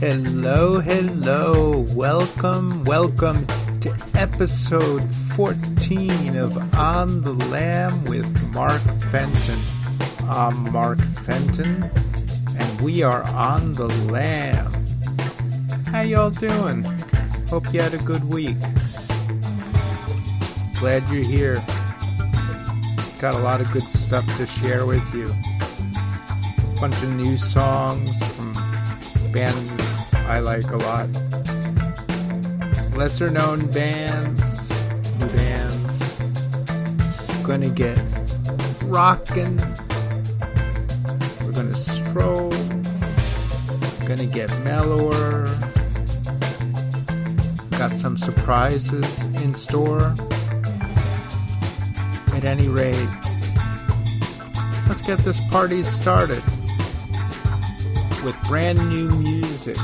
Hello, hello. Welcome, welcome to episode 14 of On the Lam with Mark Fenton. I'm Mark Fenton, and we are on the Lam. How y'all doing? Hope you had a good week. Glad you're here. Got a lot of good stuff to share with you. Bunch of new songs from bands I like a lot. Lesser known bands, new bands. Gonna get rockin'. We're gonna stroll. Gonna get mellower. Got some surprises in store. At any rate, let's get this party started with brand new music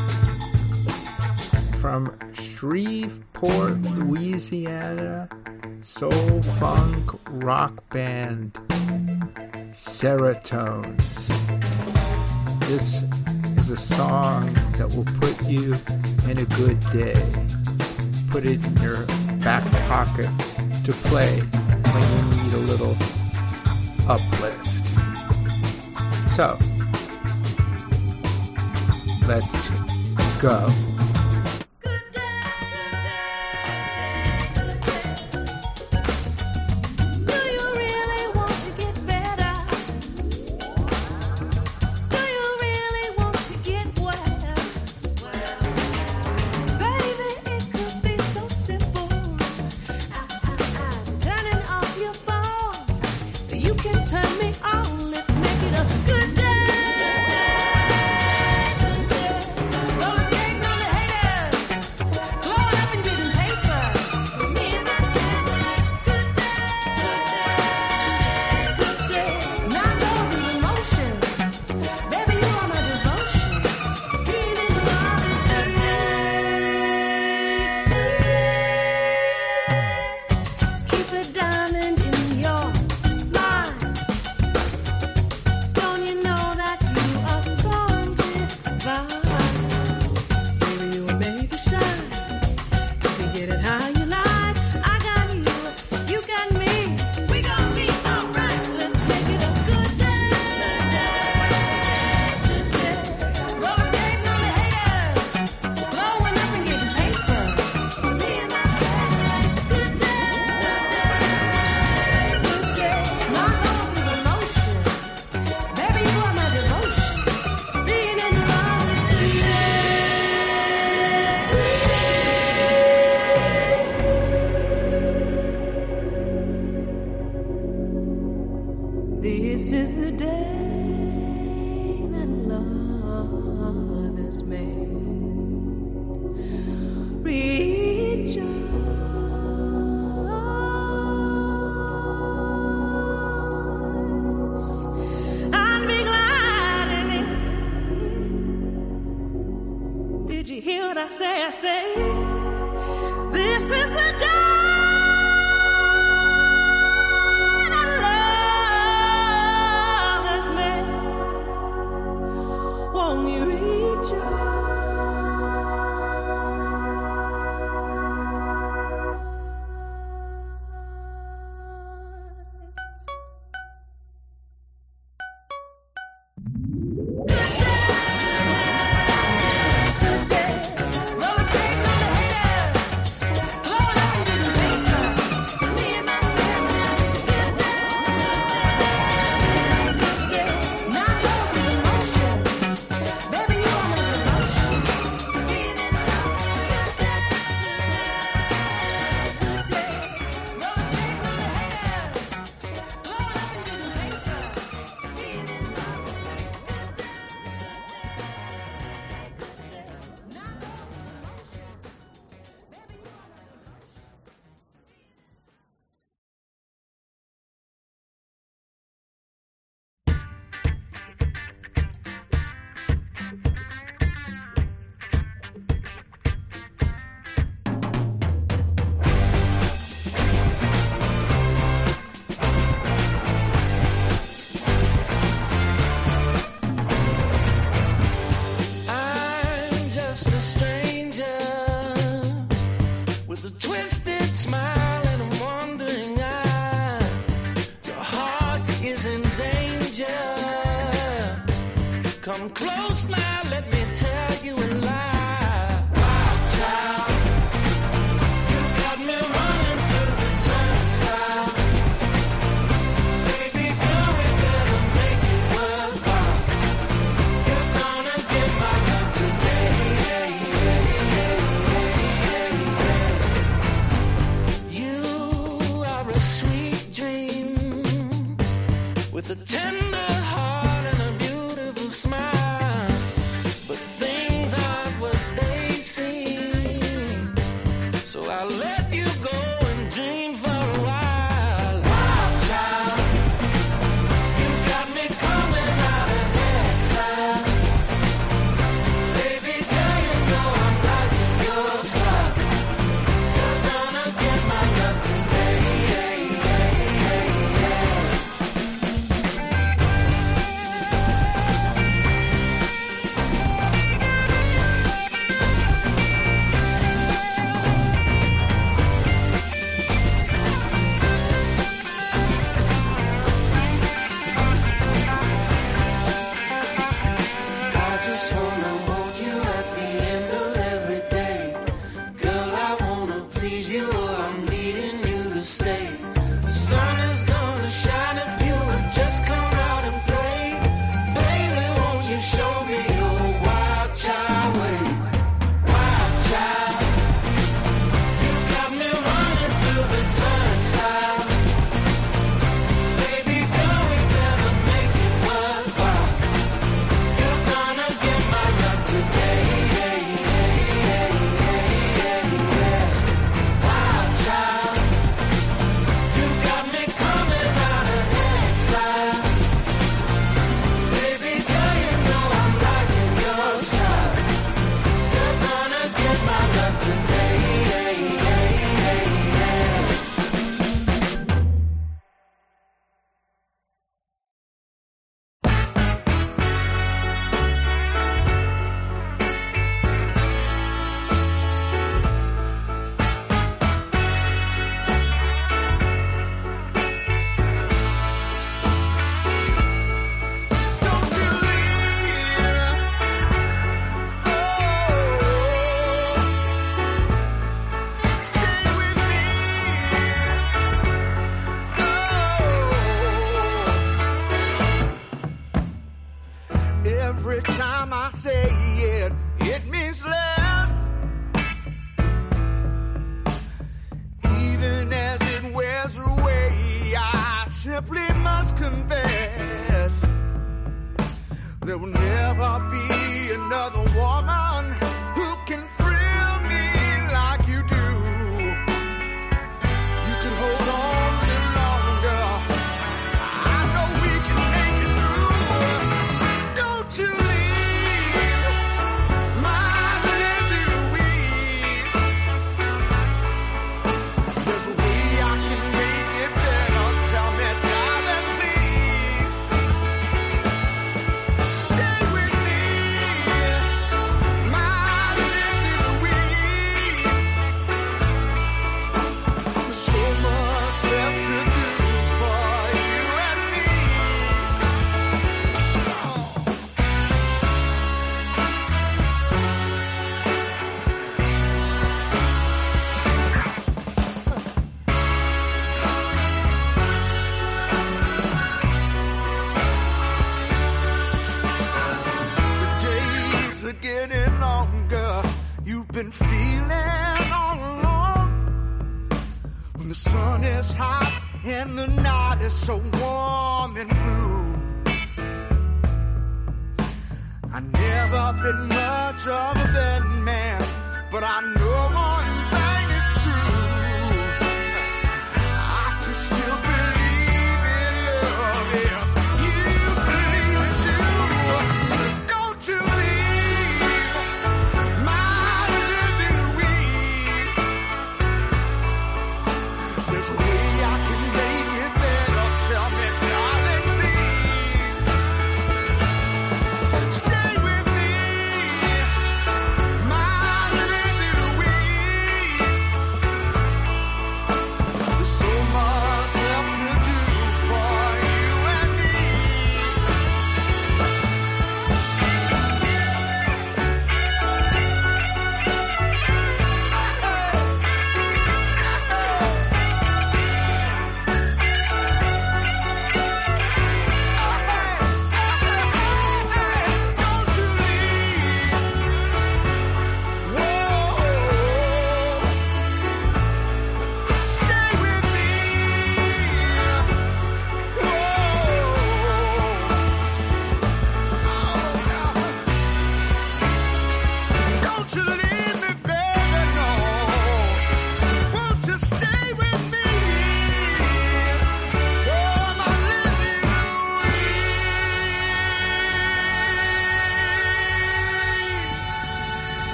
from Shreveport, Louisiana soul funk rock band Seratones. This is a song that will put you in a good day. Put it in your back pocket to play when you need a little uplift. So, let's go.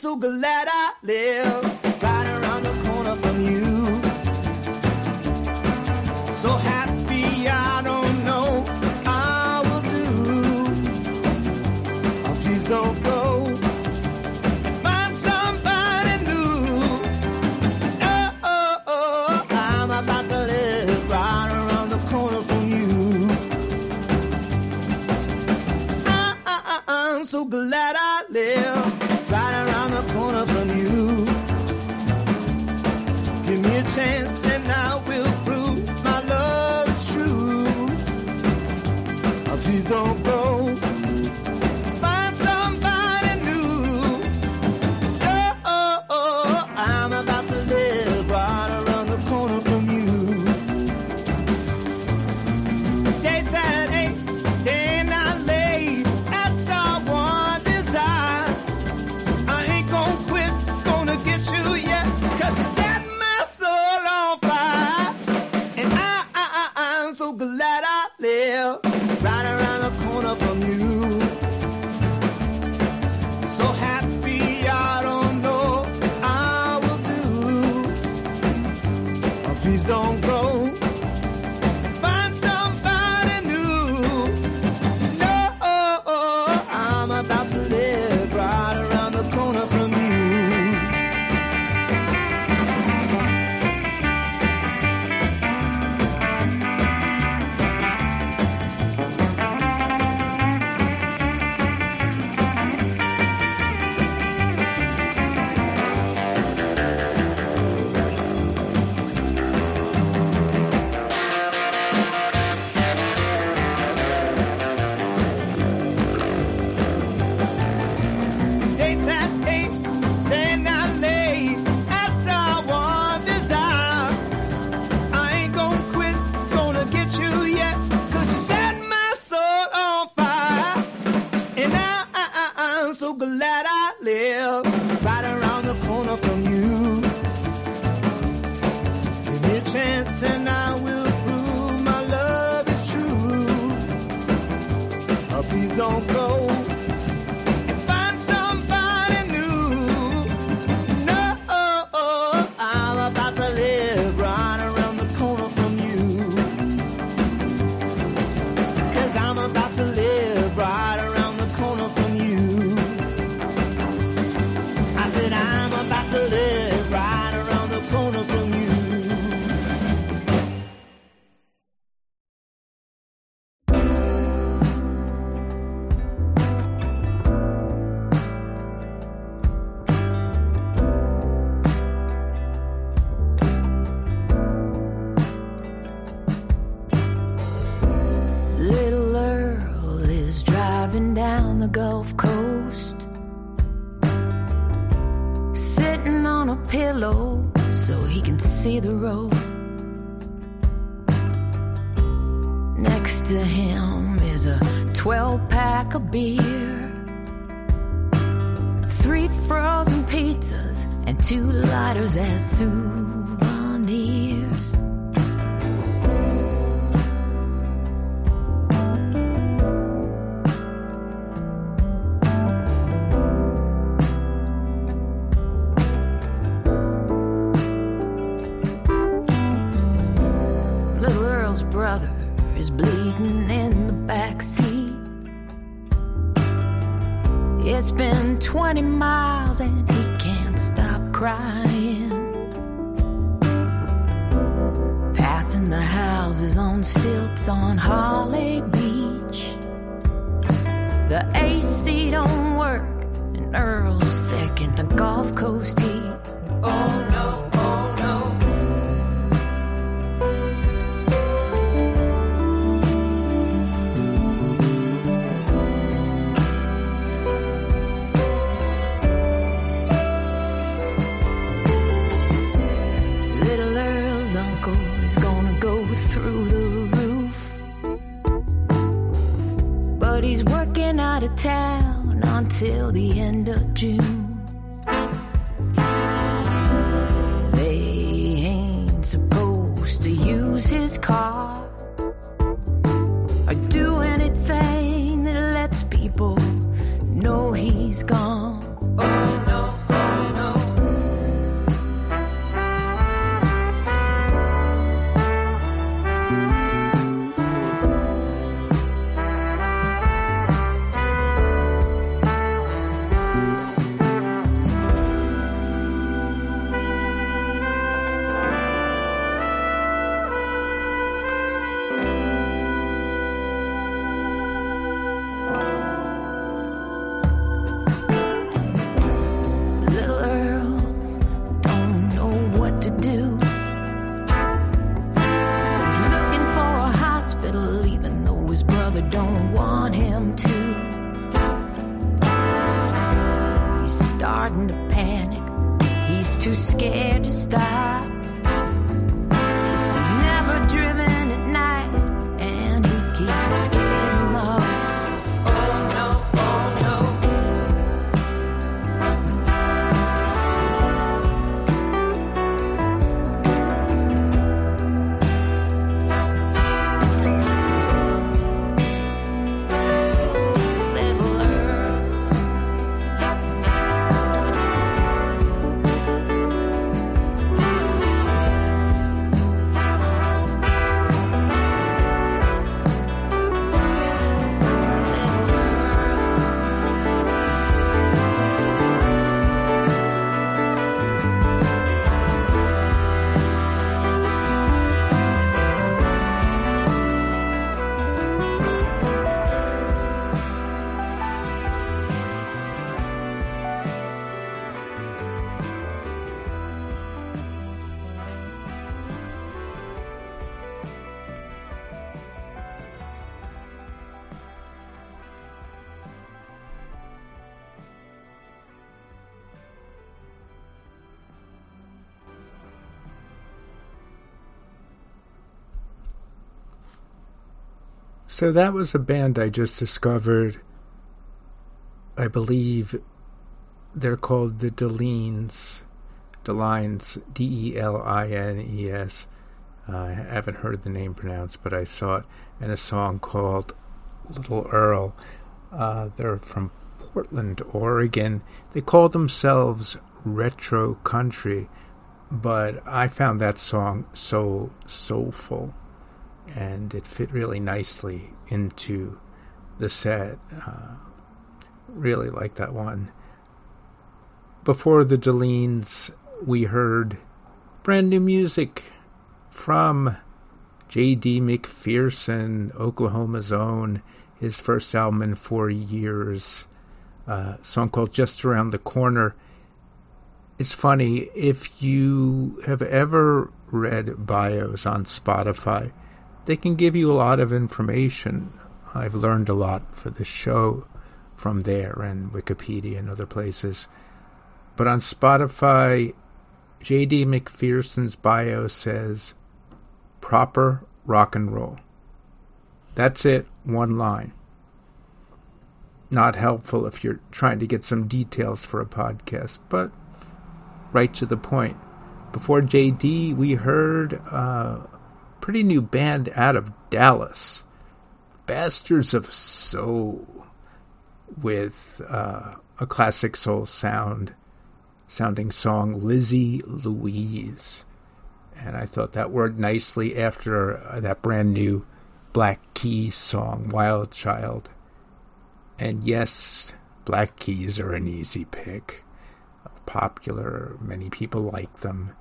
so glad I live. live. till the end of June. So that was a band I just discovered. I believe they're called the Delines. Delines, D E L I N E S. Uh, I haven't heard the name pronounced, but I saw it in a song called Little Earl. Uh, they're from Portland, Oregon. They call themselves Retro Country, but I found that song so soulful and it fit really nicely into the set. Uh, really like that one. Before the Delines, we heard brand new music from J.D. McPherson, Oklahoma's own, his first album in four years. Uh, song called Just Around the Corner. It's funny, if you have ever read bios on Spotify, they can give you a lot of information. I've learned a lot for the show from there and Wikipedia and other places. But on Spotify, JD McPherson's bio says proper rock and roll. That's it, one line. Not helpful if you're trying to get some details for a podcast, but right to the point. Before JD, we heard uh, pretty new band out of Dallas, Bastards of Soul, with uh, a classic soul sound, sounding song Lizzy Louise, and I thought that worked nicely after uh, that brand new Black Keys song Wild Child. And yes, Black Keys are an easy pick, popular. Many people like them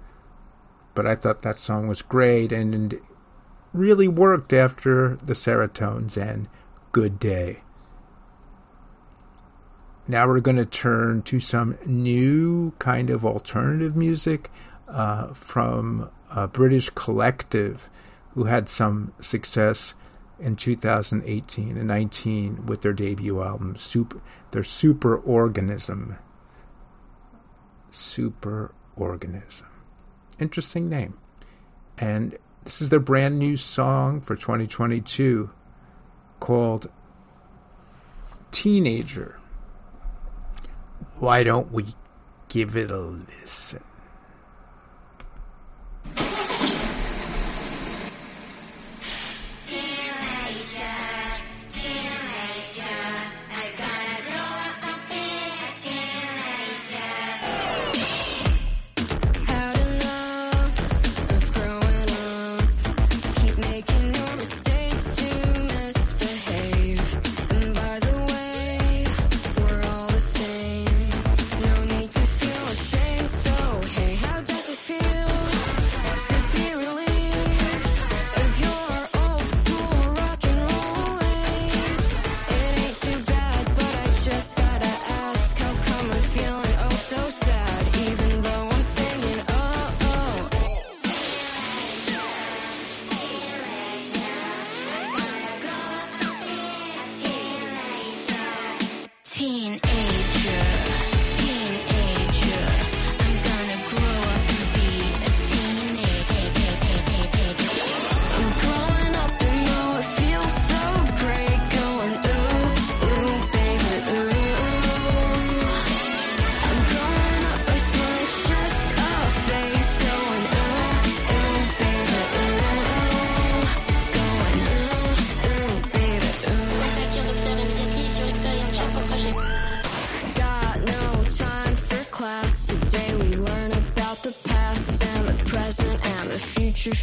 but I thought that song was great and really worked after the Seratones and Good Day. Now we're going to turn to some new kind of alternative music uh, from a British collective who had some success in 2018 and 19 with their debut album, Super, their Superorganism. Super Organism interesting name. And this is their brand new song for 2022 called Teenager. Why don't we give it a listen?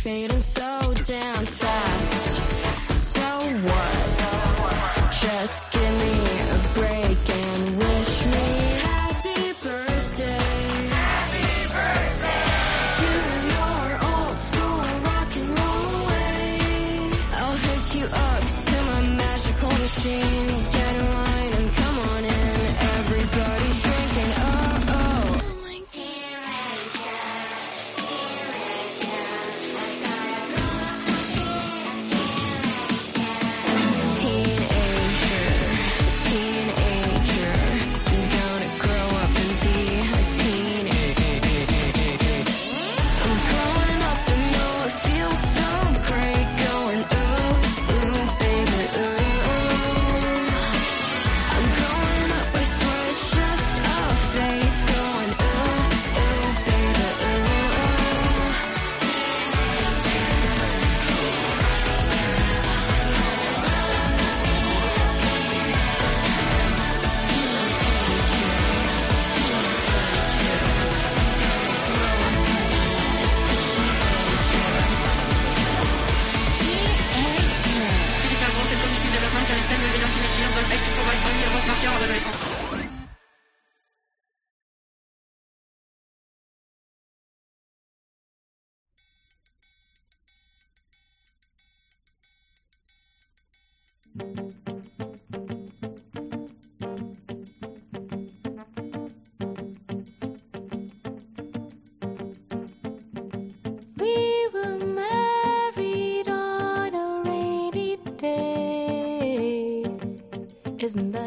fading so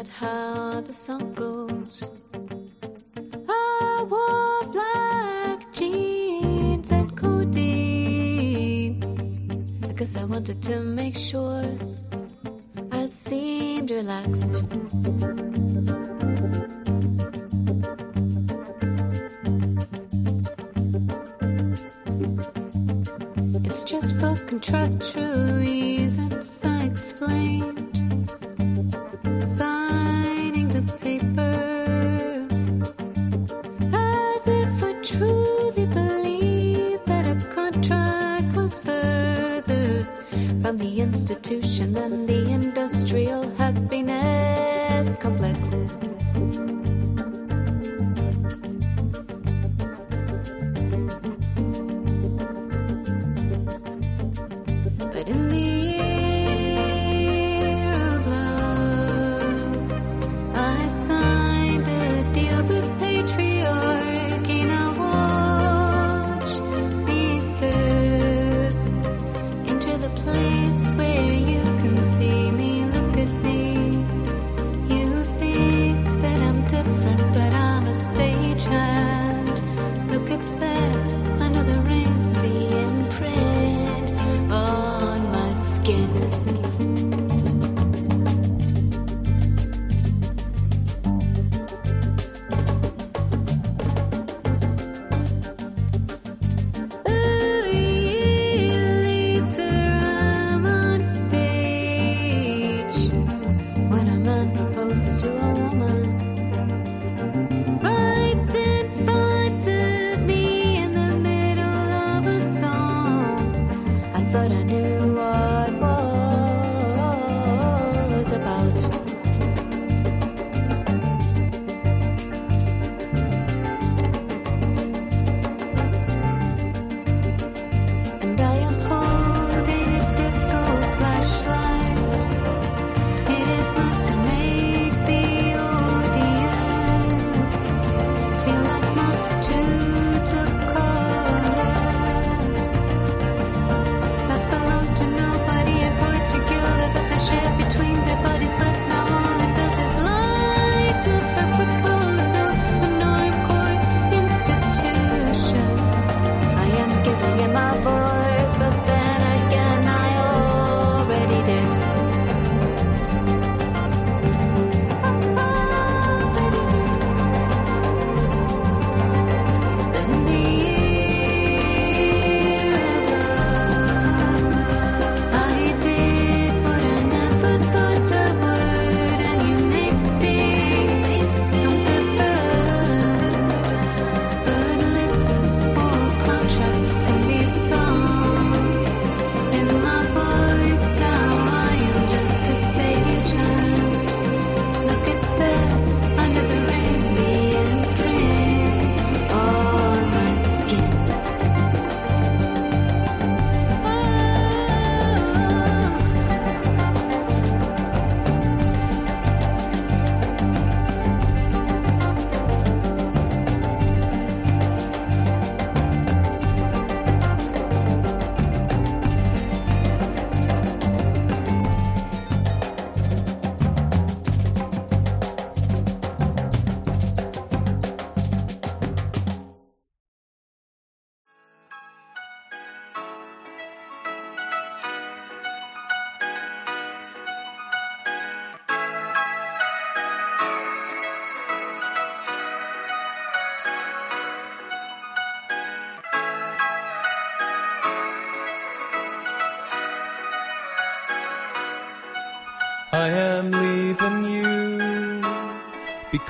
but how the song goes. I wore black jeans and codeine because I wanted to make sure I seemed relaxed. It's just for contractual reasons I explain.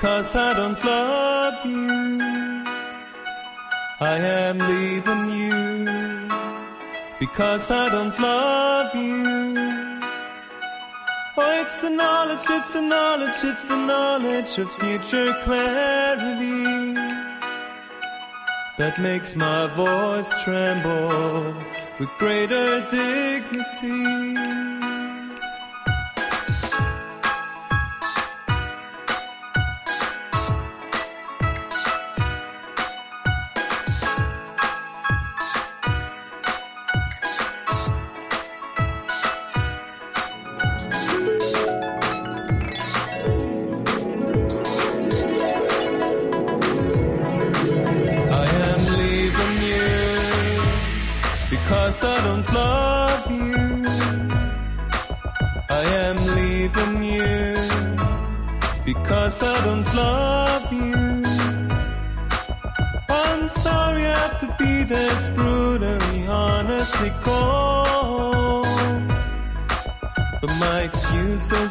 Because I don't love you. I am leaving you because I don't love you. Oh, it's the knowledge, it's the knowledge, it's the knowledge of future clarity that makes my voice tremble with greater dignity.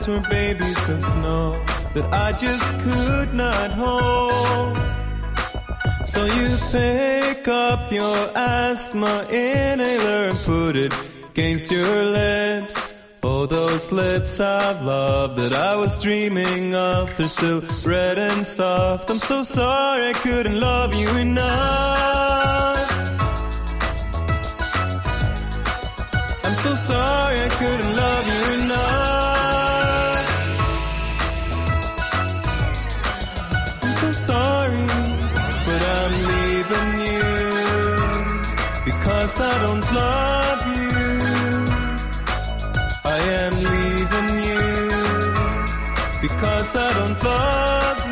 Excuses were babies of snow that I just could not hold. So you pick up your asthma inhaler and put it against your lips. Oh, those lips I've loved that I was dreaming of, they're still red and soft. I'm so sorry I couldn't love you enough. I'm so sorry I couldn't I don't love you. I am leaving you because I don't love you.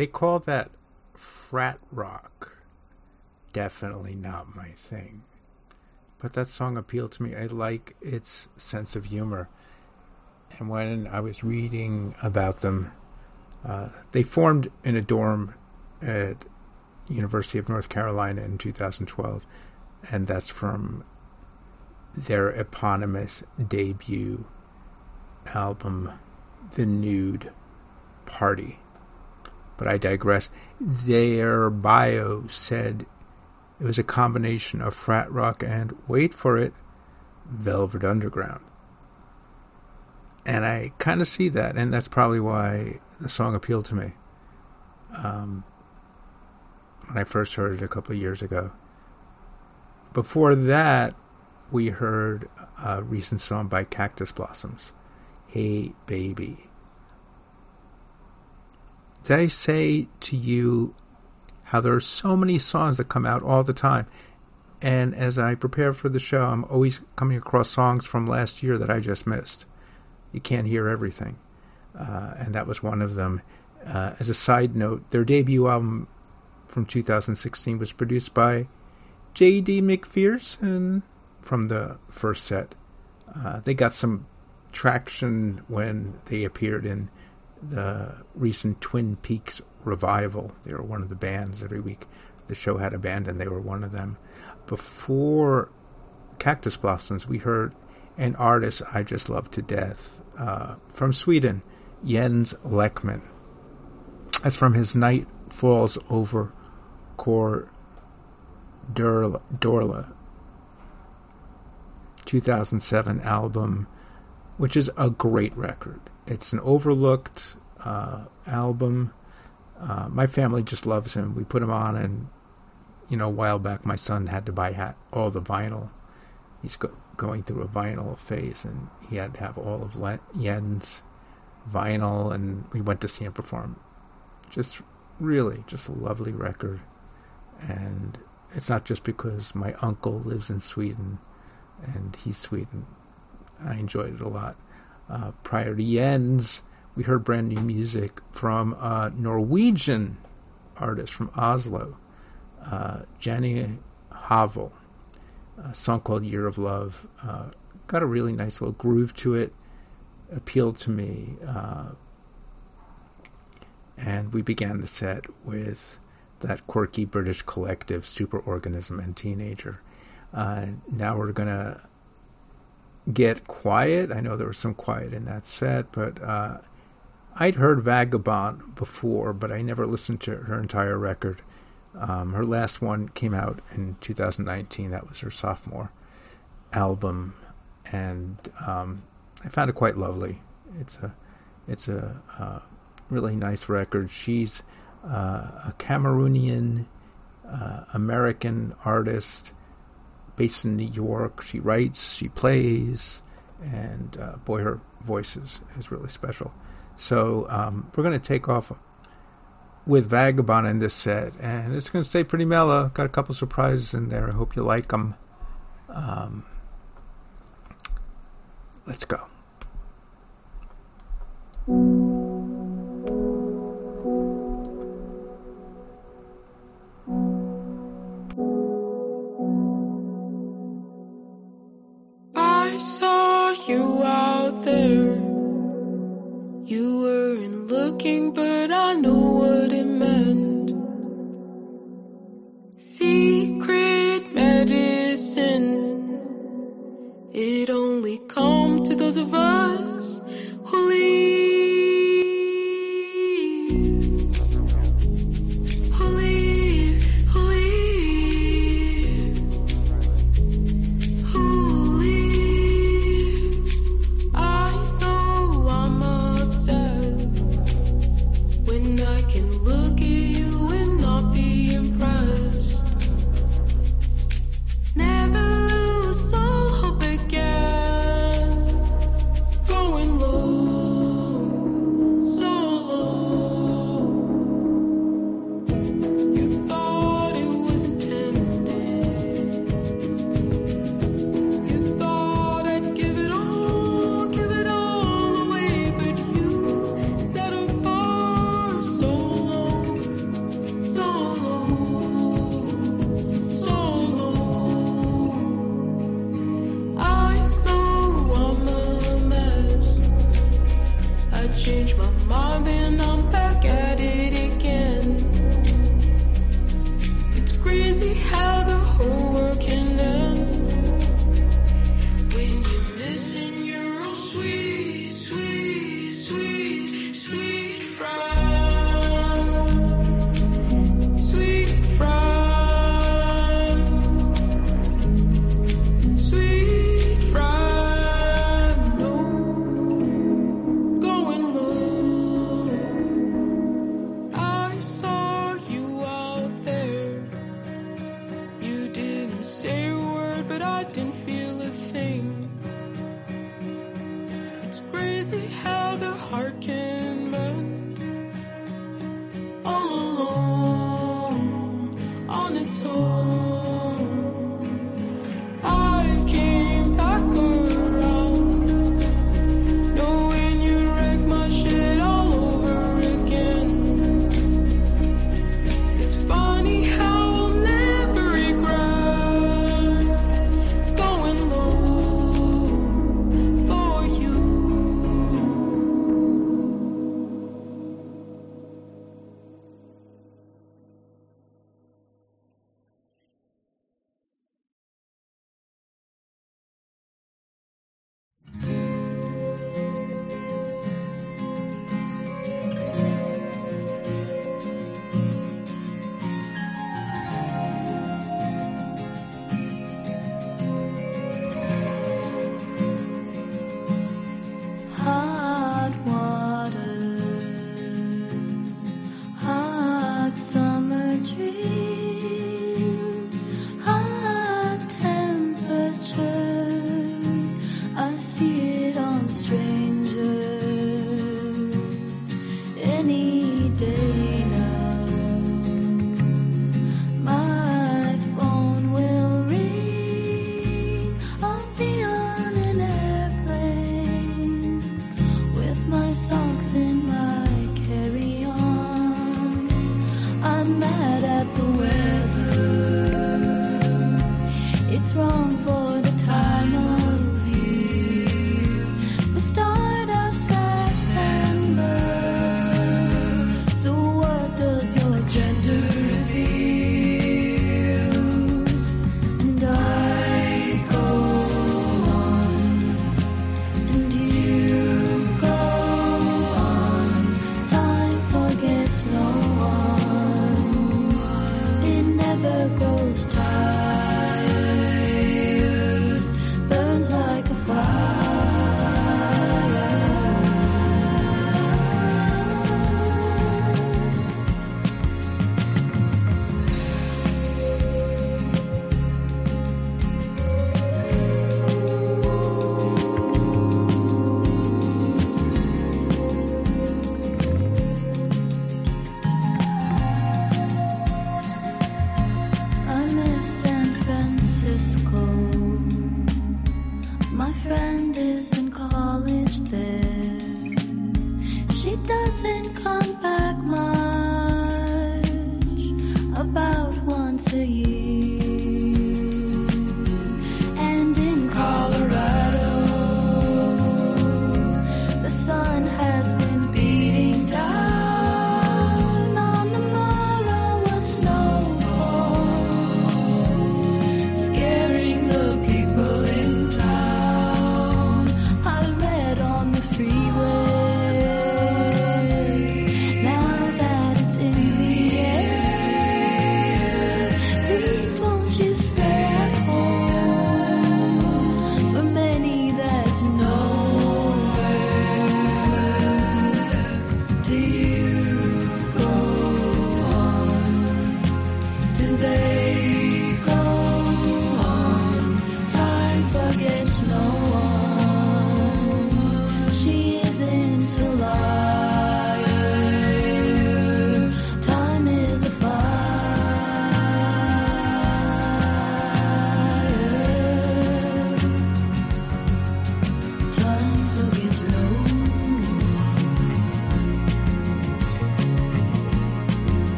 They call that frat rock. Definitely not my thing. But that song appealed to me. I like its sense of humor. And when I was reading about them, uh, they formed in a dorm at University of North Carolina in 2012, and that's from their eponymous debut album, The Nude Party but I digress. Their bio said it was a combination of frat rock and, wait for it, Velvet Underground. And I kind of see that, and that's probably why the song appealed to me. Um, when I first heard it a couple of years ago. Before that, we heard a recent song by Cactus Blossoms, Hey Baby. Did I say to you how there are so many songs that come out all the time? And as I prepare for the show, I'm always coming across songs from last year that I just missed. You can't hear everything. Uh, and that was one of them. Uh, as a side note, their debut album from 2016 was produced by J.D. McPherson from the first set. Uh, they got some traction when they appeared in the recent Twin Peaks revival. They were one of the bands every week. The show had a band, and they were one of them. Before Cactus Blossoms, we heard an artist I just love to death uh, from Sweden, Jens Lekman. That's from his Night Falls Over Core Dorla, Dorla 2007 album, which is a great record. It's an overlooked uh, album. Uh, my family just loves him. We put him on, and you know, a while back, my son had to buy hat, all the vinyl. He's go- going through a vinyl phase, and he had to have all of Le- Jens vinyl, and we went to see him perform. Just really, just a lovely record, and it's not just because my uncle lives in Sweden, and he's Sweden. I enjoyed it a lot. Uh, prior to Jens, we heard brand new music from a Norwegian artist from Oslo, uh, Jenny Havel, a song called Year of Love. Uh, got a really nice little groove to it, appealed to me. Uh, and we began the set with that quirky British collective, Superorganism and Teenager. Uh, now we're going to get quiet. I know there was some quiet in that set, but uh, I'd heard Vagabon before, but I never listened to her entire record. Um, her last one came out in 2019. That was her sophomore album, and um, I found it quite lovely. It's a it's a uh, really nice record. She's uh, a Cameroonian uh, American artist based in New York. She writes, she plays, and uh, boy, her voice is, is really special. So um, we're going to take off with Vagabon in this set, and it's going to stay pretty mellow. Got a couple surprises in there. I hope you like them. Um, let's go.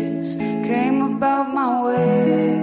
Changes came about my way.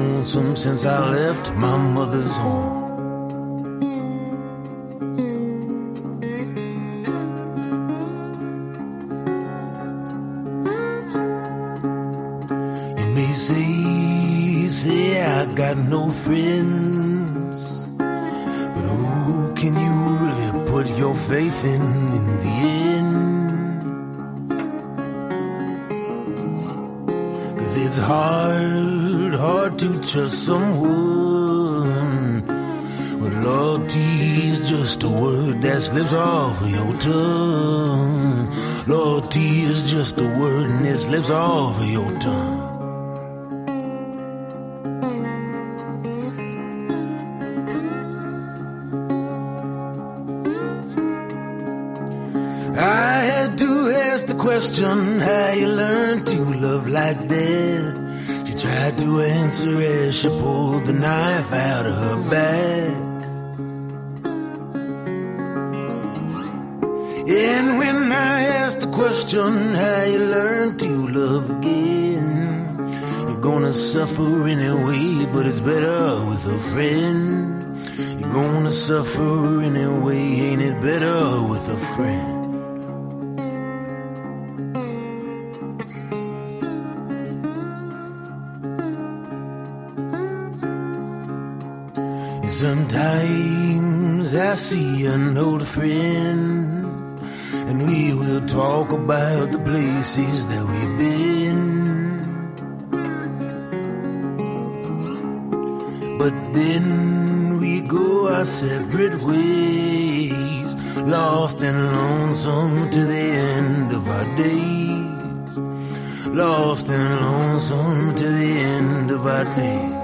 Lonesome since I left my mother's home. You may say, say I got no friends, but who can you really put your faith in in the end? Cause it's hard, to trust someone. But loyalty is just a word that slips off of your tongue. Loyalty is just a word and it slips off of your tongue. I had to ask the question how you learned to love like that. Tried to answer as she pulled the knife out of her back. And when I asked the question how you learned to love again, you're gonna suffer anyway, but it's better with a friend. You're gonna suffer anyway, ain't it better with a friend? An old friend, and we will talk about the places that we've been. But then we go our separate ways, lost and lonesome to the end of our days. Lost and lonesome to the end of our days.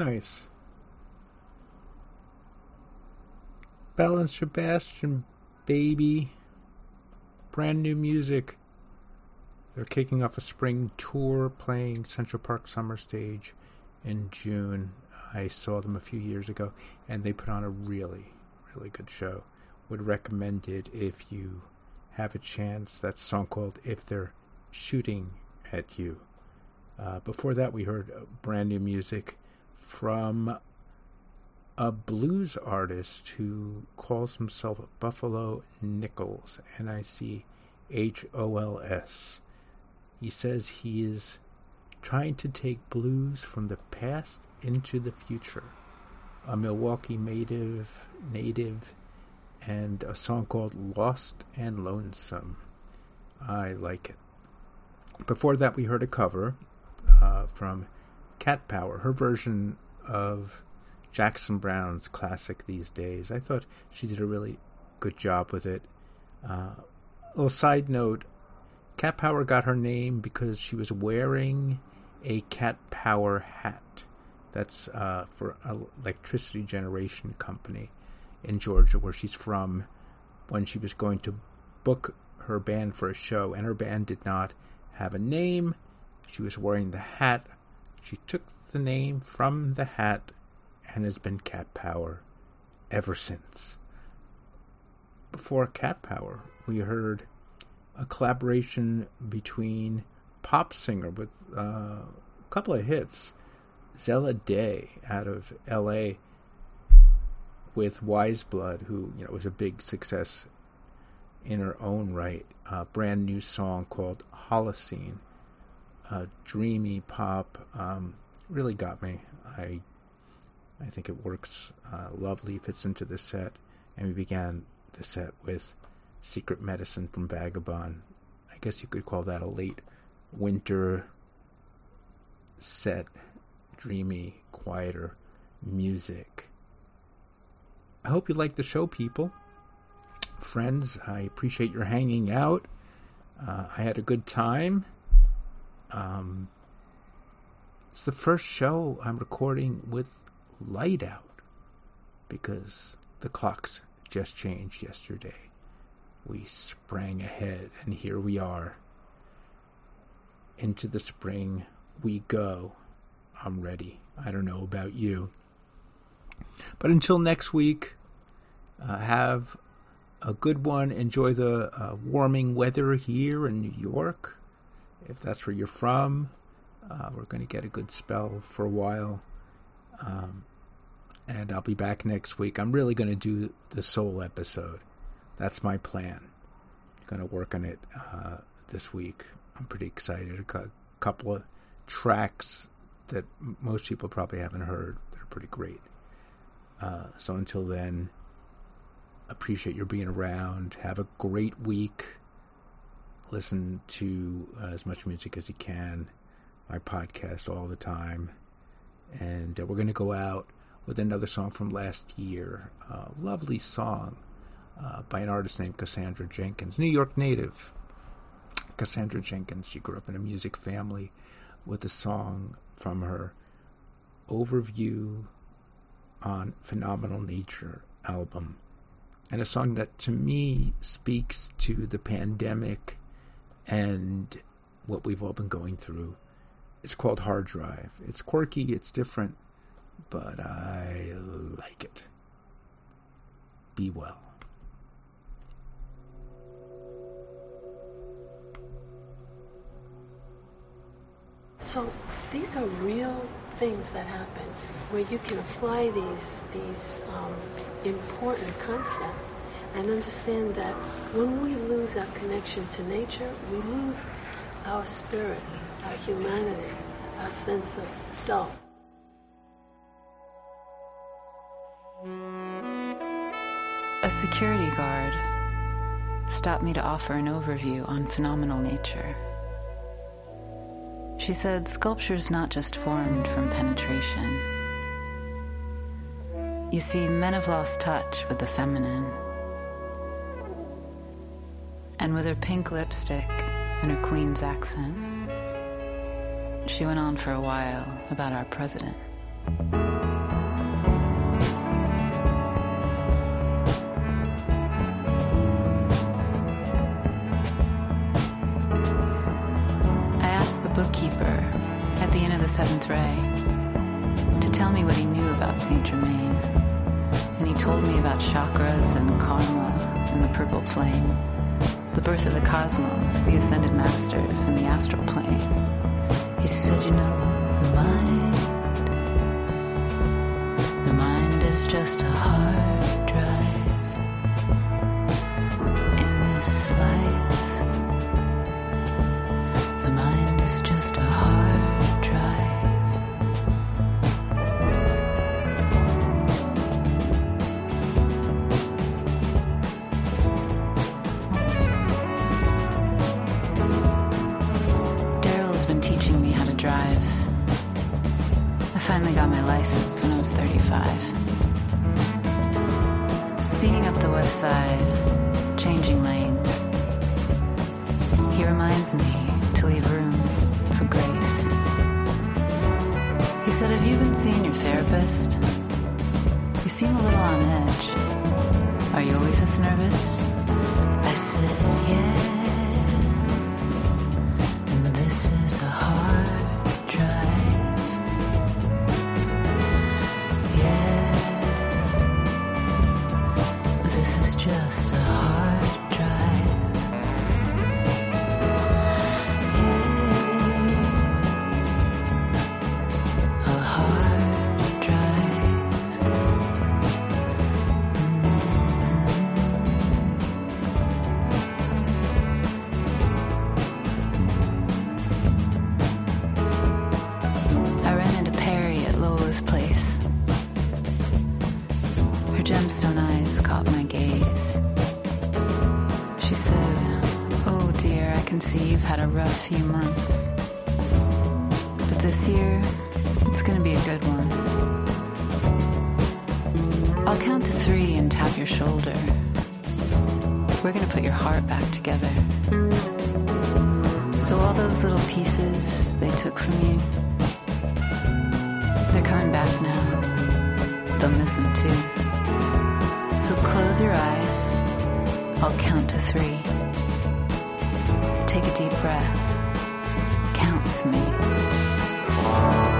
nice. Belle and Sebastian, baby. Brand new music. They're kicking off a spring tour playing Central Park Summer Stage in June. I saw them a few years ago and they put on a really, really good show. Would recommend it if you have a chance. That song called If They're Shooting at You. Uh, before that, we heard brand new music from a blues artist who calls himself Buffalo Nichols, N I C H O L S. He says he is trying to take blues from the past into the future. A Milwaukee native, native, and a song called Lost and Lonesome. I like it. Before that, we heard a cover uh, from Cat Power, her version of Jackson Browne's classic these days. I thought she did a really good job with it. Uh, a little side note Cat Power got her name because she was wearing a Cat Power hat. That's uh, for an electricity generation company in Georgia, where she's from, when she was going to book her band for a show, and her band did not have a name. She was wearing the hat. She took the name from the hat and has been Cat Power ever since. Before Cat Power, we heard a collaboration between pop singer with uh, a couple of hits, Zella Day out of L.A. with Weyes Blood, who you know was a big success in her own right. A brand new song called Holocene, uh, dreamy pop, um, really got me. I I think it works uh, lovely, fits into the set, and we began the set with Secret Medicine from Vagabon. I guess you could call that a late winter set, dreamy, quieter music. I hope you like the show, people. Friends, I appreciate your hanging out. Uh, I had a good time. Um, it's the first show I'm recording with light out because the clocks just changed yesterday. We sprang ahead, and here we are. Into the spring we go. I'm ready. I don't know about you. But until next week, uh, have a good one. Enjoy the uh, warming weather here in New York, if that's where you're from. Uh, we're going to get a good spell for a while. Um, and I'll be back next week. I'm really going to do the soul episode. That's my plan. Going to work on it uh, this week. I'm pretty excited. A couple of tracks that most people probably haven't heard that are pretty great. Uh, so until then, appreciate your being around. Have a great week. Listen to uh, as much music as you can. My podcast all the time. And uh, we're going to go out with another song from last year. A lovely song uh, by an artist named Cassandra Jenkins, New York native. Cassandra Jenkins, she grew up in a music family with a song from her Overview on Phenomenal Nature album. And a song that to me speaks to the pandemic and what we've all been going through. It's called Hard Drive. It's quirky, it's different, but I like it. Be well. So these are real things that happen where you can apply these these um, important concepts and understand that when we lose our connection to nature, we lose our spirit, our humanity, our sense of self. A security guard stopped me to offer an overview on phenomenal nature. She said sculpture's not just formed from penetration. You see, men have lost touch with the feminine. And with her pink lipstick and her queen's accent, she went on for a while about our president. I asked the bookkeeper at the end of the seventh ray to tell me what he knew about Saint Germain. And he told me about chakras and karma and the purple flame, the birth of the cosmos, the ascended masters, and the astral plane. He said, You know, the mind, the mind is just a hard So all those little pieces they took from you, they're coming back now. They'll miss them too. So close your eyes. I'll count to three. Take a deep breath. Count with me.